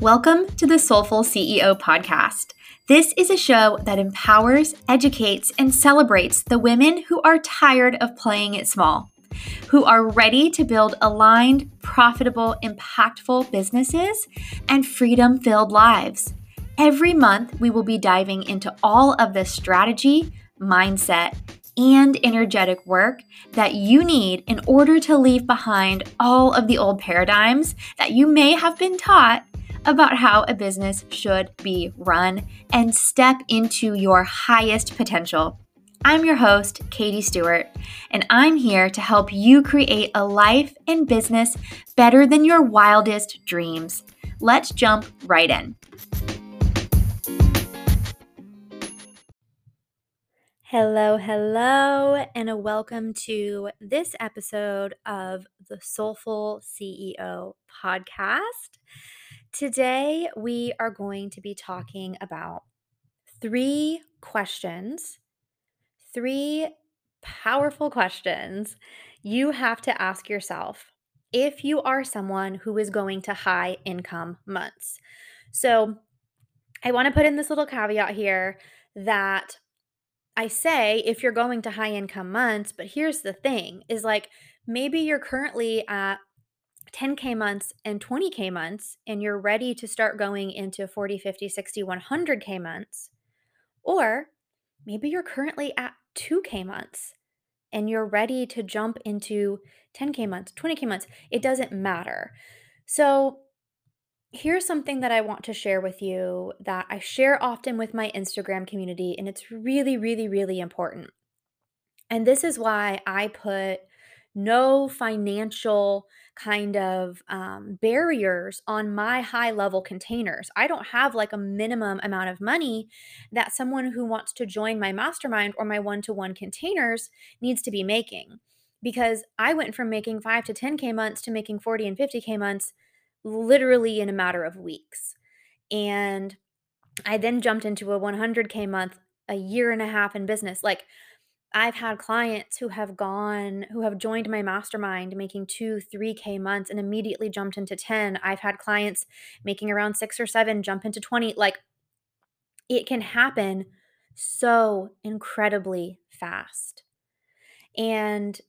Welcome to the Soulful CEO podcast. This is a show that empowers, educates, and celebrates the women who are tired of playing it small, who are ready to build aligned, profitable, impactful businesses and freedom filled lives. Every month, we will be diving into all of the strategy, mindset, and energetic work that you need in order to leave behind all of the old paradigms that you may have been taught about how a business should be run and step into your highest potential. I'm your host, Katy Stuart, and I'm here to help you create a life and business better than your wildest dreams. Let's jump right in. Hello, hello, and a welcome to this episode of the Soulful CEO podcast. Today, we are going to be talking about three questions, three powerful questions you have to ask yourself if you are someone who is going to high income months. So, I want to put in this little caveat here that I say if you're going to high income months, but here's the thing is like maybe you're currently at 10K months and 20K months, and you're ready to start going into 40, 50, 60, 100K months. Or maybe you're currently at 2K months and you're ready to jump into 10K months, 20K months. It doesn't matter. So, here's something that I want to share with you that I share often with my Instagram community, and it's really, really, really important. And this is why I put no financial kind of um, barriers on my high level containers. I don't have like a minimum amount of money that someone who wants to join my mastermind or my one to one containers needs to be making. Because I went from making 5 to 10K months to making 40 and 50K months literally in a matter of weeks. And I then jumped into a 100K month a year and a half in business. Like, I've had clients who have gone, who have joined my mastermind making two, 3K months and immediately jumped into 10. I've had clients making around six or seven jump into 20. Like it can happen so incredibly fast. And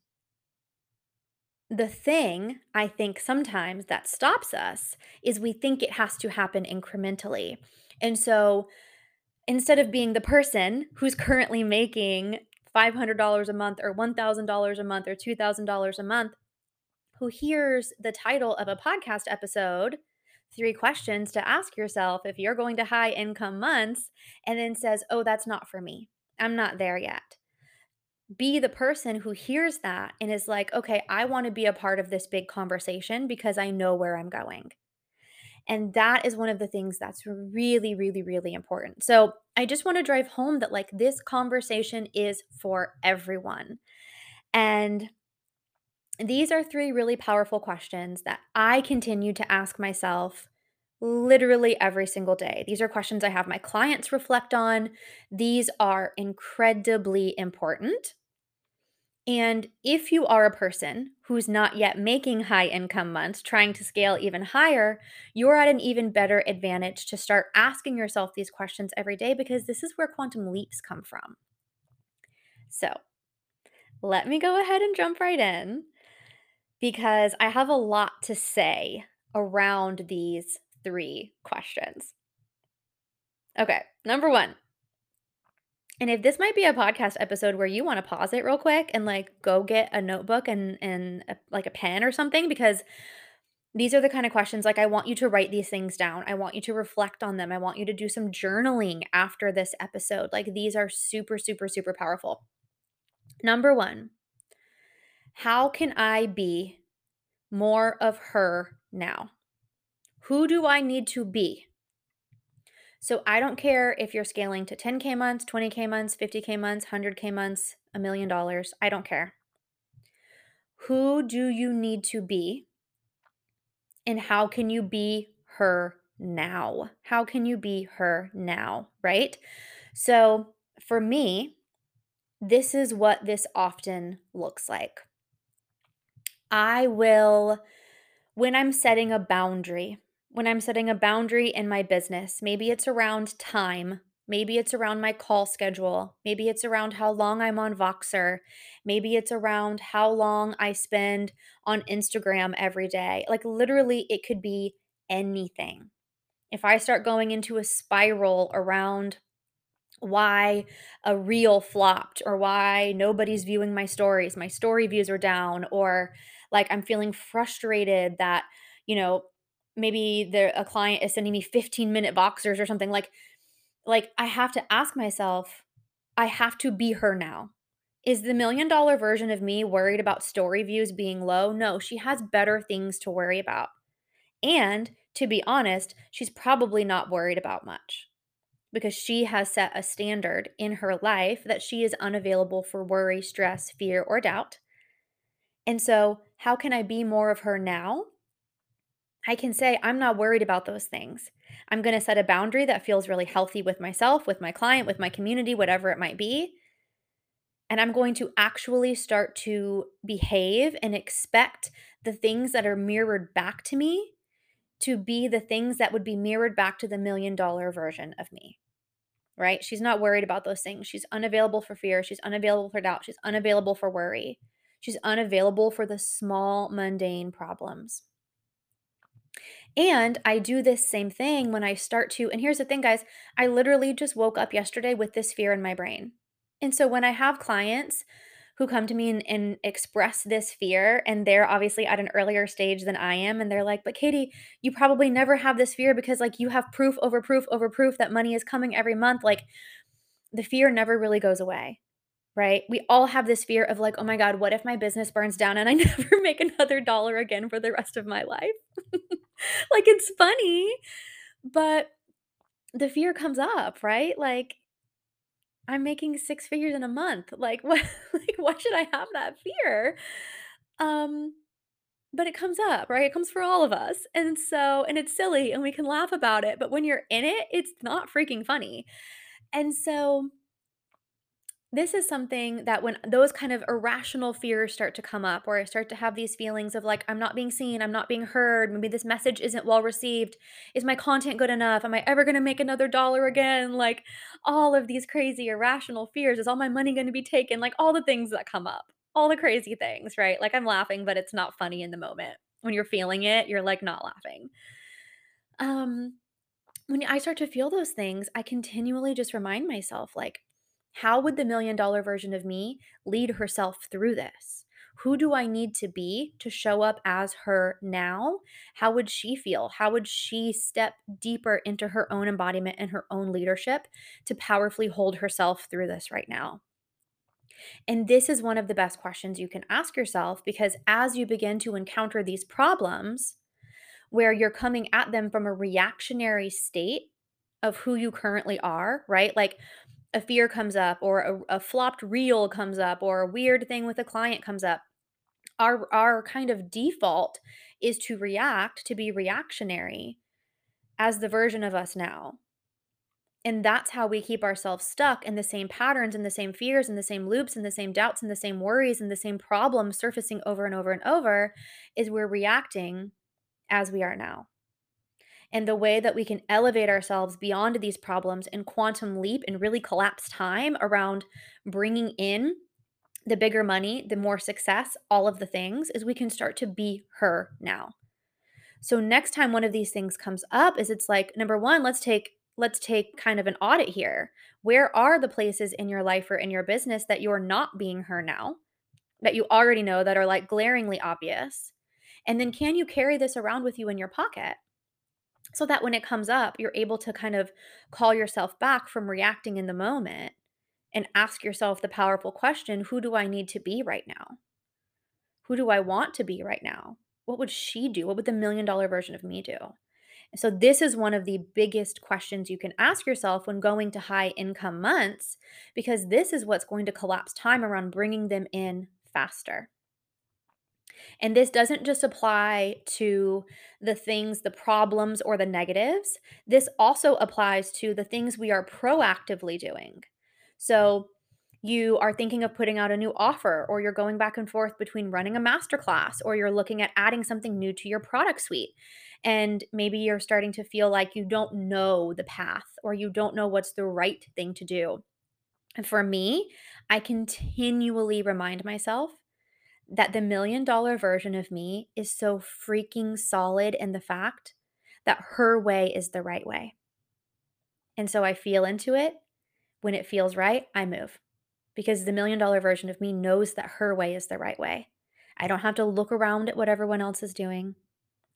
the thing I think sometimes that stops us is we think it has to happen incrementally. And so instead of being the person who's currently making $500 a month or $1,000 a month or $2,000 a month who hears the title of a podcast episode, three questions to ask yourself if you're going to high income months, and then says, Oh, that's not for me. I'm not there yet. Be the person who hears that and is like, Okay, I want to be a part of this big conversation because I know where I'm going. And that is one of the things that's really, really, really important. So I just want to drive home that like this conversation is for everyone. And these are three really powerful questions that I continue to ask myself literally every single day. These are questions I have my clients reflect on. These are incredibly important. And if you are a person who's not yet making high income months, trying to scale even higher, you're at an even better advantage to start asking yourself these questions every day because this is where quantum leaps come from. So, let me go ahead and jump right in because I have a lot to say around these three questions. Okay, number one and if this might be a podcast episode where you want to pause it real quick and like go get a notebook and and a, like a pen or something because these are the kind of questions like I want you to write these things down. I want you to reflect on them. I want you to do some journaling after this episode. Like these are super super super powerful. Number 1. How can I be more of her now? Who do I need to be? So I don't care if you're scaling to 10K months, 20K months, 50K months, 100K months, a million dollars. I don't care. Who do you need to be? And how can you be her now? How can you be her now? Right? So for me, this is what this often looks like. I will, when I'm setting a boundary, when I'm setting a boundary in my business. Maybe it's around time. Maybe it's around my call schedule. Maybe it's around how long I'm on Voxer. Maybe it's around how long I spend on Instagram every day. Like, literally, it could be anything. If I start going into a spiral around why a reel flopped or why nobody's viewing my stories, my story views are down, or like I'm feeling frustrated that, you know, maybe the a client is sending me 15 minute Voxers or something like like I have to ask myself, I have to be her now. Is the million dollar version of me worried about story views being low? No, she has better things to worry about. And to be honest, she's probably not worried about much because she has set a standard in her life that she is unavailable for worry, stress, fear, or doubt. And so, how can I be more of her now? I can say, I'm not worried about those things. I'm going to set a boundary that feels really healthy with myself, with my client, with my community, whatever it might be. And I'm going to actually start to behave and expect the things that are mirrored back to me to be the things that would be mirrored back to the million dollar version of me. Right? She's not worried about those things. She's unavailable for fear. She's unavailable for doubt. She's unavailable for worry. She's unavailable for the small, mundane problems. And I do this same thing when I start to, and here's the thing, guys, I literally just woke up yesterday with this fear in my brain. And so when I have clients who come to me and, and, express this fear, and they're obviously at an earlier stage than I am, and they're like, but Katy, you probably never have this fear because like you have proof over proof over proof that money is coming every month. Like the fear never really goes away right? We all have this fear of like, oh my God, what if my business burns down and I never make another dollar again for the rest of my life? like it's funny, but the fear comes up, right? Like I'm making six figures in a month. Like what like why should I have that fear? Um but it comes up, right? It comes for all of us. And so and it's silly and we can laugh about it, but when you're in it, it's not freaking funny. And so this is something that when those kind of irrational fears start to come up, or I start to have these feelings of like, I'm not being seen, I'm not being heard, maybe this message isn't well received, is my content good enough? Am I ever gonna make another dollar again? Like, all of these crazy irrational fears. Is all my money gonna be taken? Like, all the things that come up, all the crazy things, right? Like, I'm laughing, but it's not funny in the moment. When you're feeling it, you're like not laughing. Um, when I start to feel those things, I continually just remind myself, like, how would the million dollar version of me lead herself through this? Who do I need to be to show up as her now? How would she feel? How would she step deeper into her own embodiment and her own leadership to powerfully hold herself through this right now? And this is one of the best questions you can ask yourself because as you begin to encounter these problems where you're coming at them from a reactionary state of who you currently are, right? Like a fear comes up or a, a flopped reel comes up or a weird thing with a client comes up our our kind of default is to react to be reactionary as the version of us now. And that's how we keep ourselves stuck in the same patterns and the same fears and the same loops and the same doubts and the same worries and the same problems surfacing over and over and over is we're reacting as we are now and the way that we can elevate ourselves beyond these problems and quantum leap and really collapse time around bringing in the bigger money, the more success, all of the things is we can start to be her now. So next time one of these things comes up is it's like number 1, let's take let's take kind of an audit here. Where are the places in your life or in your business that you're not being her now? That you already know that are like glaringly obvious? And then can you carry this around with you in your pocket? So that when it comes up, you're able to kind of call yourself back from reacting in the moment and ask yourself the powerful question who do I need to be right now? Who do I want to be right now? What would she do? What would the million dollar version of me do? So, this is one of the biggest questions you can ask yourself when going to high income months, because this is what's going to collapse time around bringing them in faster. And this doesn't just apply to the things, the problems, or the negatives. This also applies to the things we are proactively doing. Mm. So, you are thinking of putting out a new offer, or you're going back and forth between running a masterclass, or you're looking at adding something new to your product suite. And maybe you're starting to feel like you don't know the path or you don't know what's the right thing to do. And for me, I continually remind myself that the million dollar version of me is so freaking solid in the fact that her way is the right way. And so I feel into it. When it feels right, I move because the million dollar version of me knows that her way is the right way. I don't have to look around at what everyone else is doing.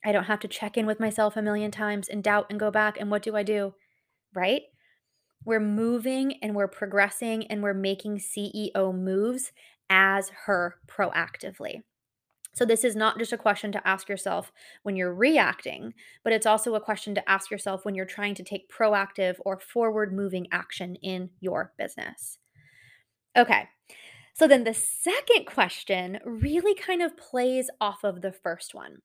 I don't have to check in with myself a million times and doubt and go back. And what do I do? Right? We're moving and we're progressing and we're making CEO moves as her proactively. So, this is not just a question to ask yourself when you're reacting, but it's also a question to ask yourself when you're trying to take proactive or forward moving action in your business. Okay, so then the second question really kind of plays off of the first one.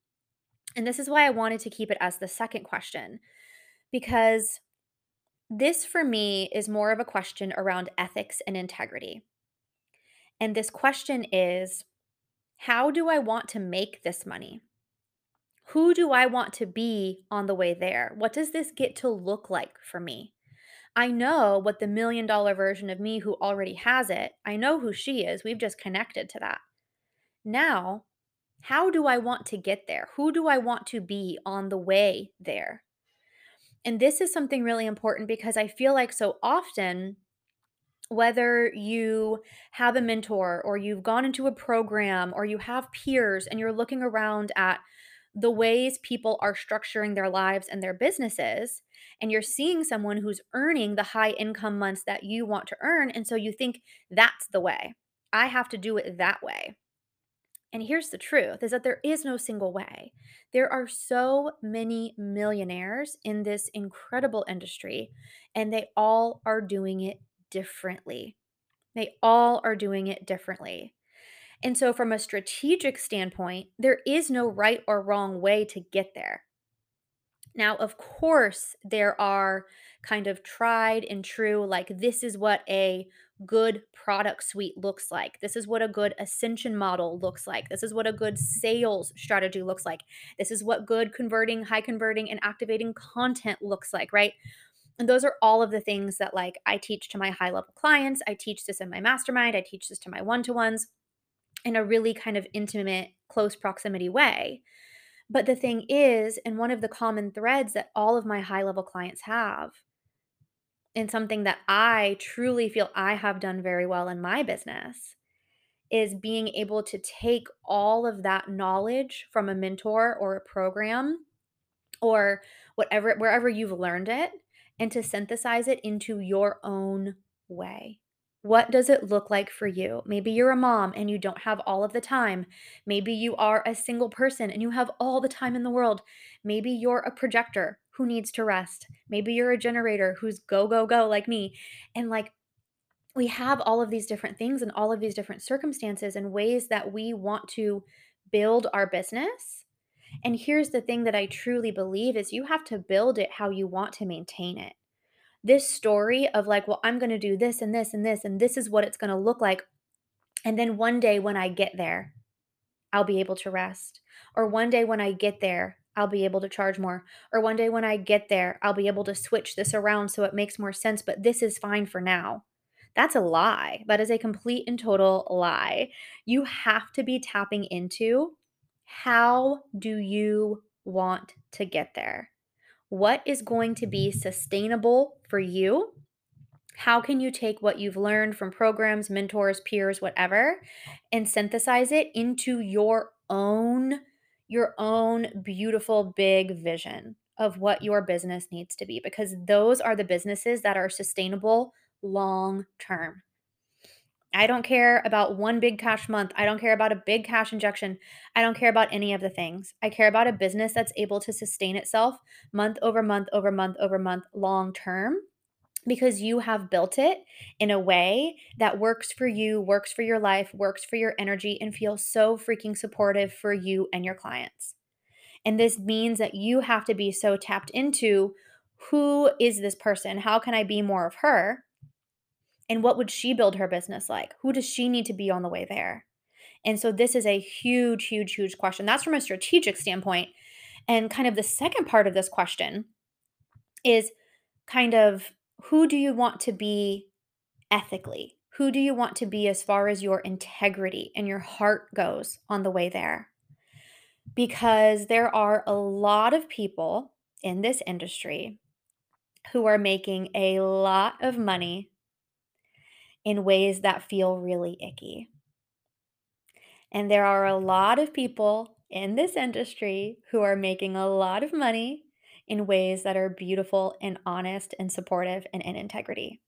And this is why I wanted to keep it as the second question, because this for me is more of a question around ethics and integrity. And this question is how do I want to make this money? Who do I want to be on the way there? What does this get to look like for me? I know what the million dollar version of me who already has it, I know who she is. We've just connected to that. Now, how do I want to get there? Who do I want to be on the way there? And this is something really important because I feel like so often whether you have a mentor or you've gone into a program or you have peers and you're looking around at the ways people are structuring their lives and their businesses, and you're seeing someone who's earning the high income months that you want to earn. And so you think that's the way. I have to do it that way. And here's the truth is that there is no single way. There are so many millionaires in this incredible industry, and they all are doing it differently. They all are doing it differently. And so, from a strategic standpoint, there is no right or wrong way to get there. Now, of course, there are kind of tried and true, like, this is what a good product suite looks like. This is what a good ascension model looks like. This is what a good sales strategy looks like. This is what good converting, high converting, and activating content looks like, right? And those are all of the things that like I teach to my high level clients. I teach this in my mastermind. I teach this to my one to ones in a really kind of intimate, close proximity way. But the thing is, and one of the common threads that all of my high level clients have, and something that I truly feel I have done very well in my business, is being able to take all of that knowledge from a mentor or a program or whatever, wherever you've learned it, and to synthesize it into your own way. What does it look like for you? Maybe you're a mom and you don't have all of the time. Maybe you are a single person and you have all the time in the world. Maybe you're a projector who needs to rest. Maybe you're a generator who's go, go, go like me. And like, we have all of these different things and all of these different circumstances and ways that we want to build our business and here's the thing that I truly believe is you have to build it how you want to maintain it. This story of like, well, I'm going to do this and this and this and this is what it's going to look like. And then one day when I get there, I'll be able to rest. Or one day when I get there, I'll be able to charge more. Or one day when I get there, I'll be able to switch this around so it makes more sense, but this is fine for now. That's a lie. That is a complete and total lie. You have to be tapping into how do you want to get there? What is going to be mm-hmm. sustainable for you? How can you take what you've learned from programs, mentors, peers, whatever, and synthesize it into your own your own beautiful big vision of what your business needs to be because those are the businesses that are sustainable long term. I don't care about one big cash month. I don't care about a big cash injection. I don't care about any of the things. I care about a business that's able to sustain itself month over month over month over month long term because you have built it in a way that works for you, works for your life, works for your energy, and feels so freaking supportive for you and your clients. And this means that you have to be so tapped into who is this person? How can I be more of her? And what would she build her business like? Who does she need to be on the way there? And so this is a huge, huge, huge question. That's from a strategic standpoint. And kind of the second part of this question is kind of who do you want to be ethically? Who do you want to be as far as your integrity and your heart goes on the way there? Because there are a lot of people in this industry who are making a lot of money in ways that feel really icky. And there are a lot of people in this industry who are making a lot of money in ways that are beautiful and honest and supportive and in integrity.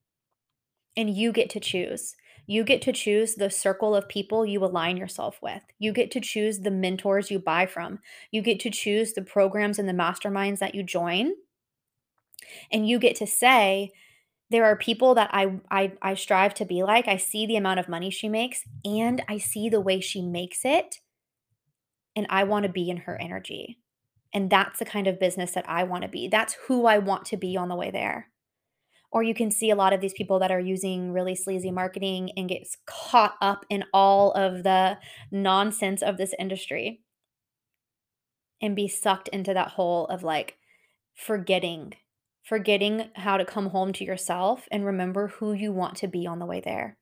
And you get to choose. You get to choose the circle of people you align yourself with. You get to choose the mentors you buy from. You get to choose the programs and the masterminds that you join. And you get to say, there are people that I, I I strive to be like. I see the amount of money she makes and I see the way she makes it and I want to be in her energy. And that's the kind of business that I want to be. That's who I want to be on the way there. Or you can see a lot of these people that are using really sleazy marketing and gets caught up in all of the nonsense of this industry and be sucked into that hole of like forgetting forgetting how to come home to yourself and remember who you want to be on the way there.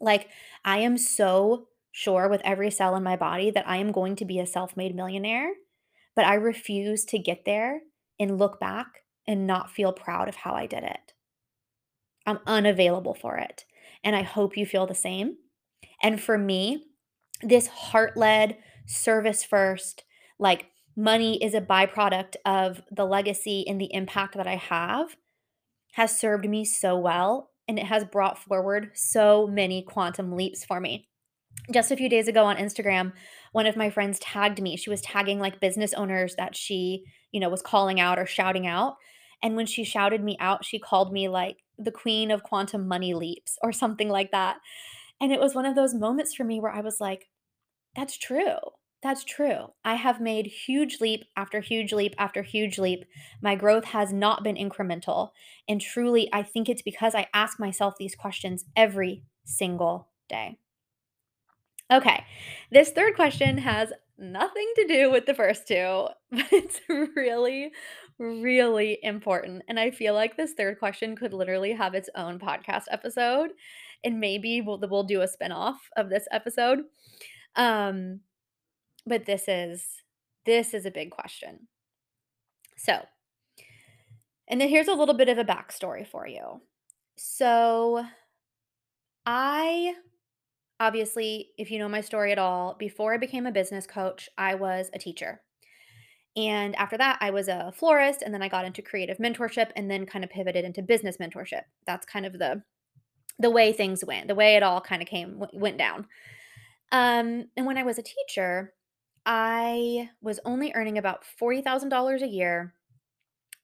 Like, I am so sure with every cell in my body that I am going to be a self made millionaire, but I refuse to get there and look back and not feel proud of how I did it. I'm unavailable for it. And I hope you feel the same. And for me, this heart led, service first, like money is a byproduct of the legacy and the impact that I have has served me so well and it has brought forward so many quantum leaps for me. Just a few days ago on Instagram, one of my friends tagged me. She was tagging like business owners that she, you know, was calling out or shouting out. And when she shouted me out, she called me like the queen of quantum money leaps or something like that. And it was one of those moments for me where I was like, that's true. That's true. I have made huge leap after huge leap after huge leap. My growth has not been incremental. And truly, I think it's because I ask myself these questions every single day. Okay, this third question has nothing to do with the first two, but it's really, really important. And I feel like this third question could literally have its own podcast episode. And maybe we'll, we'll do a spinoff of this episode. Um, but this is this is a big question. So, and then here's a little bit of a backstory for you. So, I obviously, if you know my story at all, before I became a business coach, I was a teacher. And after that, I was a florist, and then I got into creative mentorship and then kind of pivoted into business mentorship. That's kind of the the way things went, the way it all kind of came went down. Um, and when I was a teacher, I was only earning about $40,000 a year,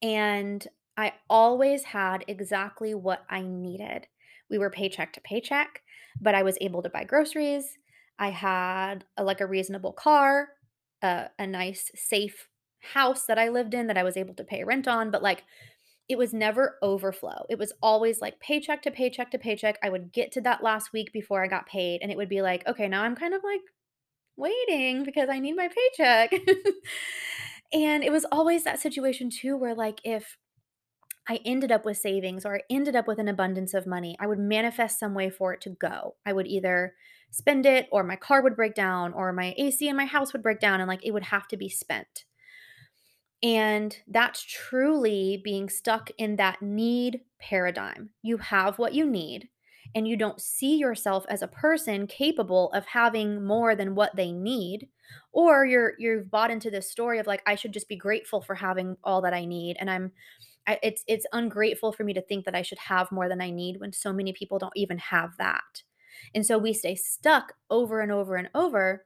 and I always had exactly what I needed. We were paycheck to paycheck, but I was able to buy groceries. I had a, like a reasonable car, a, a nice, safe house that I lived in that I was able to pay rent on, but like it was never overflow. It was always like paycheck to paycheck to paycheck. I would get to that last week before I got paid, and it would be like, okay, now I'm kind of like waiting because I need my paycheck. and it was always that situation too where like if I ended up with savings or I ended up with an abundance of money, I would manifest some way for it to go. I would either spend it or my car would break down or my AC in my house would break down and like it would have to be spent. And that's truly being stuck in that need paradigm. You have what you need and you don't see yourself as a person capable of having more than what they need or you're you've bought into this story of like I should just be grateful for having all that I need and I'm I, it's it's ungrateful for me to think that I should have more than I need when so many people don't even have that. And so we stay stuck over and over and over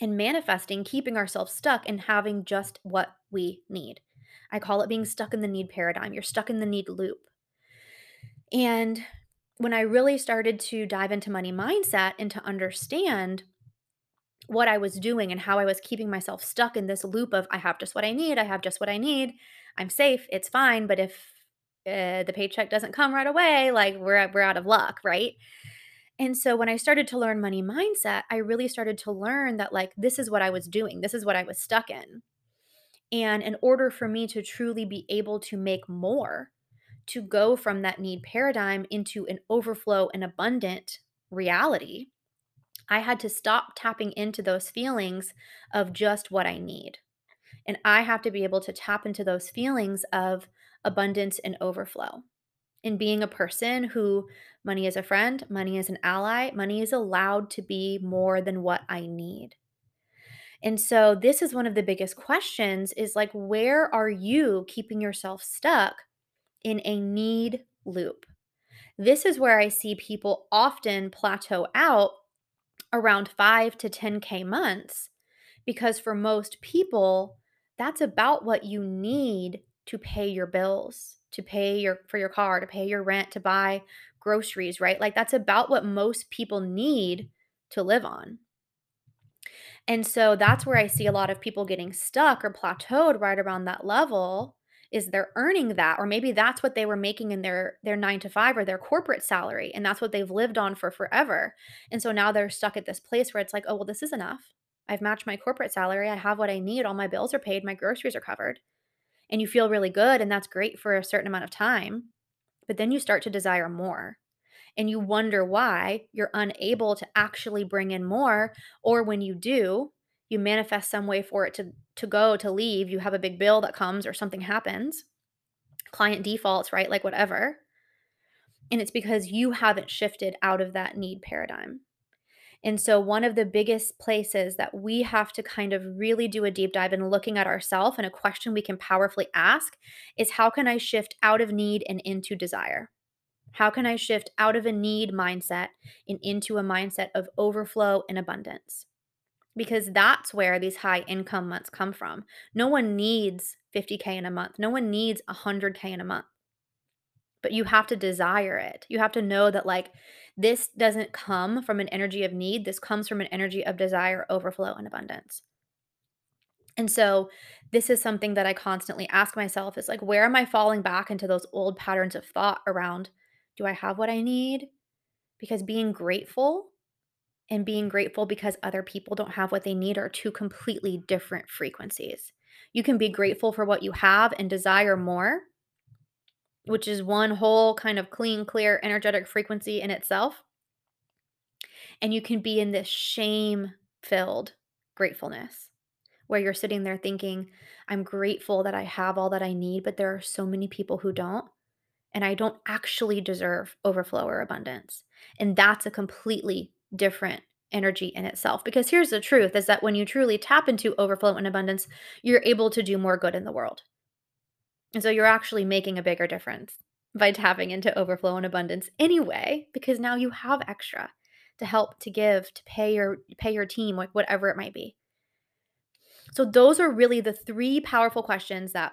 in manifesting, keeping ourselves stuck and having just what we need. I call it being stuck in the need paradigm. You're stuck in the need loop. And when I really started to dive into money mindset and to understand what I was doing and how I was keeping myself stuck in this loop of I have just what I need, I have just what I need, I'm safe, it's fine, but if uh, the paycheck doesn't come right away, like we're we're out of luck, right? And so when I started to learn money mindset, I really started to learn that like this is what I was doing. This is what I was stuck in. And in order for me to truly be able to make more, to go from that need paradigm into an overflow and abundant reality, I had to stop tapping into those feelings of just what I need. And I have to be able to tap into those feelings of abundance and overflow. And being a person who money is a friend, money is an ally, money is allowed to be more than what I need. And so this is one of the biggest questions is like where are you keeping yourself stuck in a need loop? This is where I see people often plateau out around 5 to 10k months because for most people that's about what you need to pay your bills, to pay your for your car, to pay your rent, to buy groceries, right? Like that's about what most people need to live on. And so that's where I see a lot of people getting stuck or plateaued right around that level is they're earning that or maybe that's what they were making in their their 9 to 5 or their corporate salary and that's what they've lived on for forever. And so now they're stuck at this place where it's like, "Oh, well this is enough. I've matched my corporate salary. I have what I need. All my bills are paid. My groceries are covered." And you feel really good and that's great for a certain amount of time. But then you start to desire more and you wonder why you're unable to actually bring in more or when you do you manifest some way for it to to go to leave you have a big bill that comes or something happens client defaults right like whatever and it's because you haven't shifted out of that need paradigm and so one of the biggest places that we have to kind of really do a deep dive in looking at ourselves and a question we can powerfully ask is how can i shift out of need and into desire how can I shift out of a need mindset and into a mindset of overflow and abundance? Because that's where these high income months come from. No one needs 50K in a month, no one needs 100K in a month. But you have to desire it. You have to know that, like, this doesn't come from an energy of need. This comes from an energy of desire, overflow, and abundance. And so, this is something that I constantly ask myself is like, where am I falling back into those old patterns of thought around do I have what I need? Because being grateful and being grateful because other people don't have what they need are two completely different frequencies. You can be grateful for what you have and desire more, which is one whole kind of clean, clear, energetic frequency in itself. And you can be in this shame filled gratefulness where you're sitting there thinking, I'm grateful that I have all that I need, but there are so many people who don't and I don't actually deserve overflow or abundance. And that's a completely different energy in itself because here's the truth is that when you truly tap into overflow and abundance, you're able to do more good in the world. And so you're actually making a bigger difference by tapping into overflow and abundance anyway because now you have extra to help to give to pay your pay your team like whatever it might be. So those are really the three powerful questions that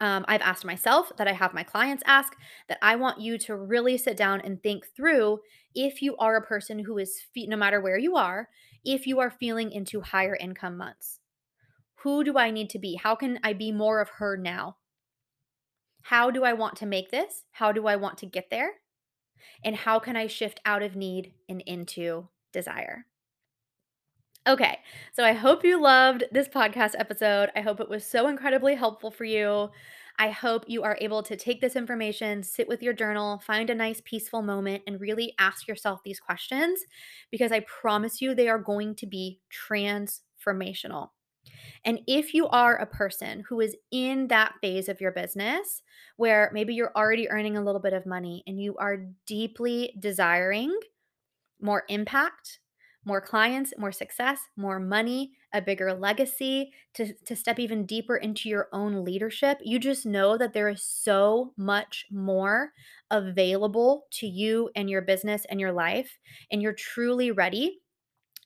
um, I've asked myself, that I have my clients ask, that I want you to really sit down and think through if you are a person who is, no matter where you are, if you are feeling into higher income months. Who do I need to be? How can I be more of her now? How do I want to make this? How do I want to get there? And how can I shift out of need and into desire? Okay, so I hope you loved this podcast episode. I hope it was so incredibly helpful for you. I hope you are able to take this information, sit with your journal, find a nice peaceful moment, and really ask yourself these questions because I promise you they are going to be transformational. And if you are a person who is in that phase of your business where maybe you're already earning a little bit of money and you are deeply desiring more impact, more clients, more success, more money, a bigger legacy, to, to step even deeper into your own leadership. You just know that there is so much more available to you and your business and your life, and you're truly ready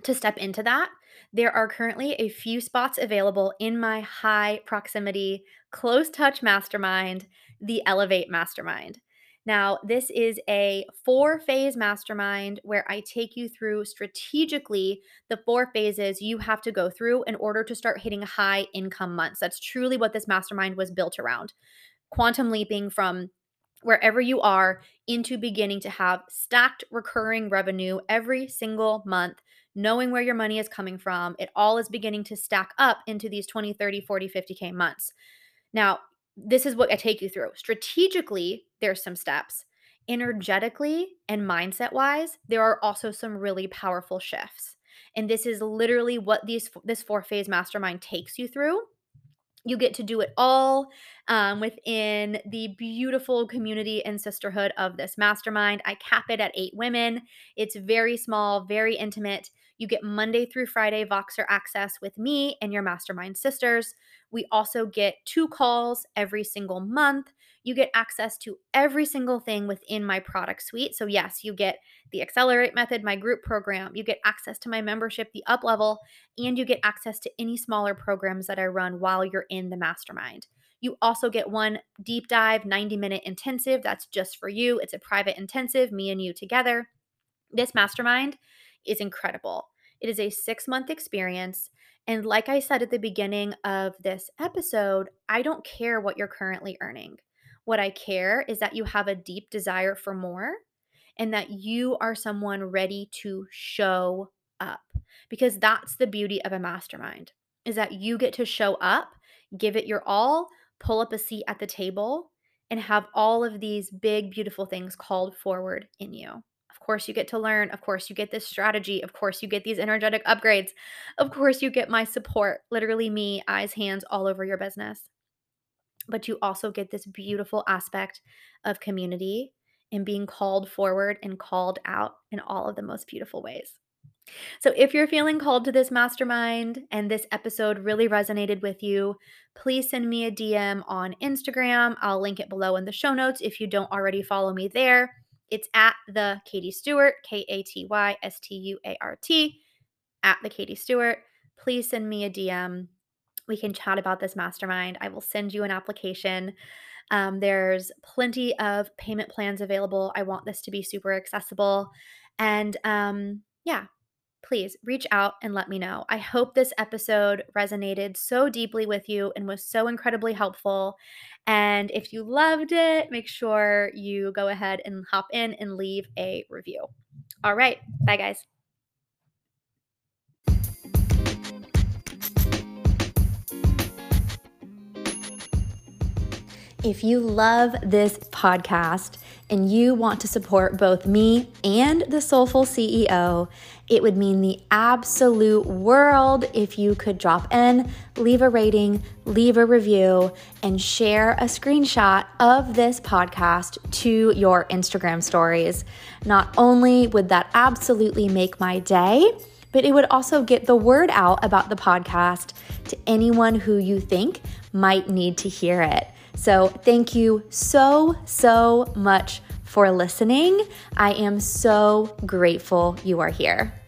to step into that. There are currently a few spots available in my high proximity, close touch mastermind, the Elevate Mastermind. Now, this is a four phase mastermind where I take you through strategically the four phases you have to go through in order to start hitting high income months. That's truly what this mastermind was built around. Quantum leaping from wherever you are into beginning to have stacked recurring revenue every single month knowing where your money is coming from it all is beginning to stack up into these 20 30 40 50k months now this is what i take you through strategically there's some steps energetically and mindset wise there are also some really powerful shifts and this is literally what these this four phase mastermind takes you through you get to do it all um, within the beautiful community and sisterhood of this mastermind. I cap it at eight women. It's very small, very intimate. You get Monday through Friday Voxer access with me and your mastermind sisters. We also get two calls every single month. You get access to every single thing within my product suite. So, yes, you get the Accelerate Method, my group program. You get access to my membership, the Up Level, and you get access to any smaller programs that I run while you're in the mastermind. You also get one deep dive 90 minute intensive that's just for you. It's a private intensive, me and you together. This mastermind is incredible. It is a six month experience. And like I said at the beginning of this episode, I don't care what you're currently earning. What I care is that you have a deep desire for more and that you are someone ready to show up. Because that's the beauty of a mastermind is that you get to show up, give it your all, pull up a seat at the table, and have all of these big, beautiful things called forward in you. Of course, you get to learn. Of course, you get this strategy. Of course, you get these energetic upgrades. Of course, you get my support literally, me, eyes, hands all over your business. But you also get this beautiful aspect of community and being called forward and called out in all of the most beautiful ways. So, if you're feeling called to this mastermind and this episode really resonated with you, please send me a DM on Instagram. I'll link it below in the show notes if you don't already follow me there. It's at the Katy Stuart, K A T Y S T U A R T, at the Katy Stuart. Please send me a DM. We can chat about this mastermind. I will send you an application. Um, there's plenty of payment plans available. I want this to be super accessible. And um, yeah, please reach out and let me know. I hope this episode resonated so deeply with you and was so incredibly helpful. And if you loved it, make sure you go ahead and hop in and leave a review. All right. Bye, guys. If you love this podcast and you want to support both me and the Soulful CEO, it would mean the absolute world if you could drop in, leave a rating, leave a review, and share a screenshot of this podcast to your Instagram stories. Not only would that absolutely make my day, but it would also get the word out about the podcast to anyone who you think might need to hear it. So, thank you so, so much for listening. I am so grateful you are here.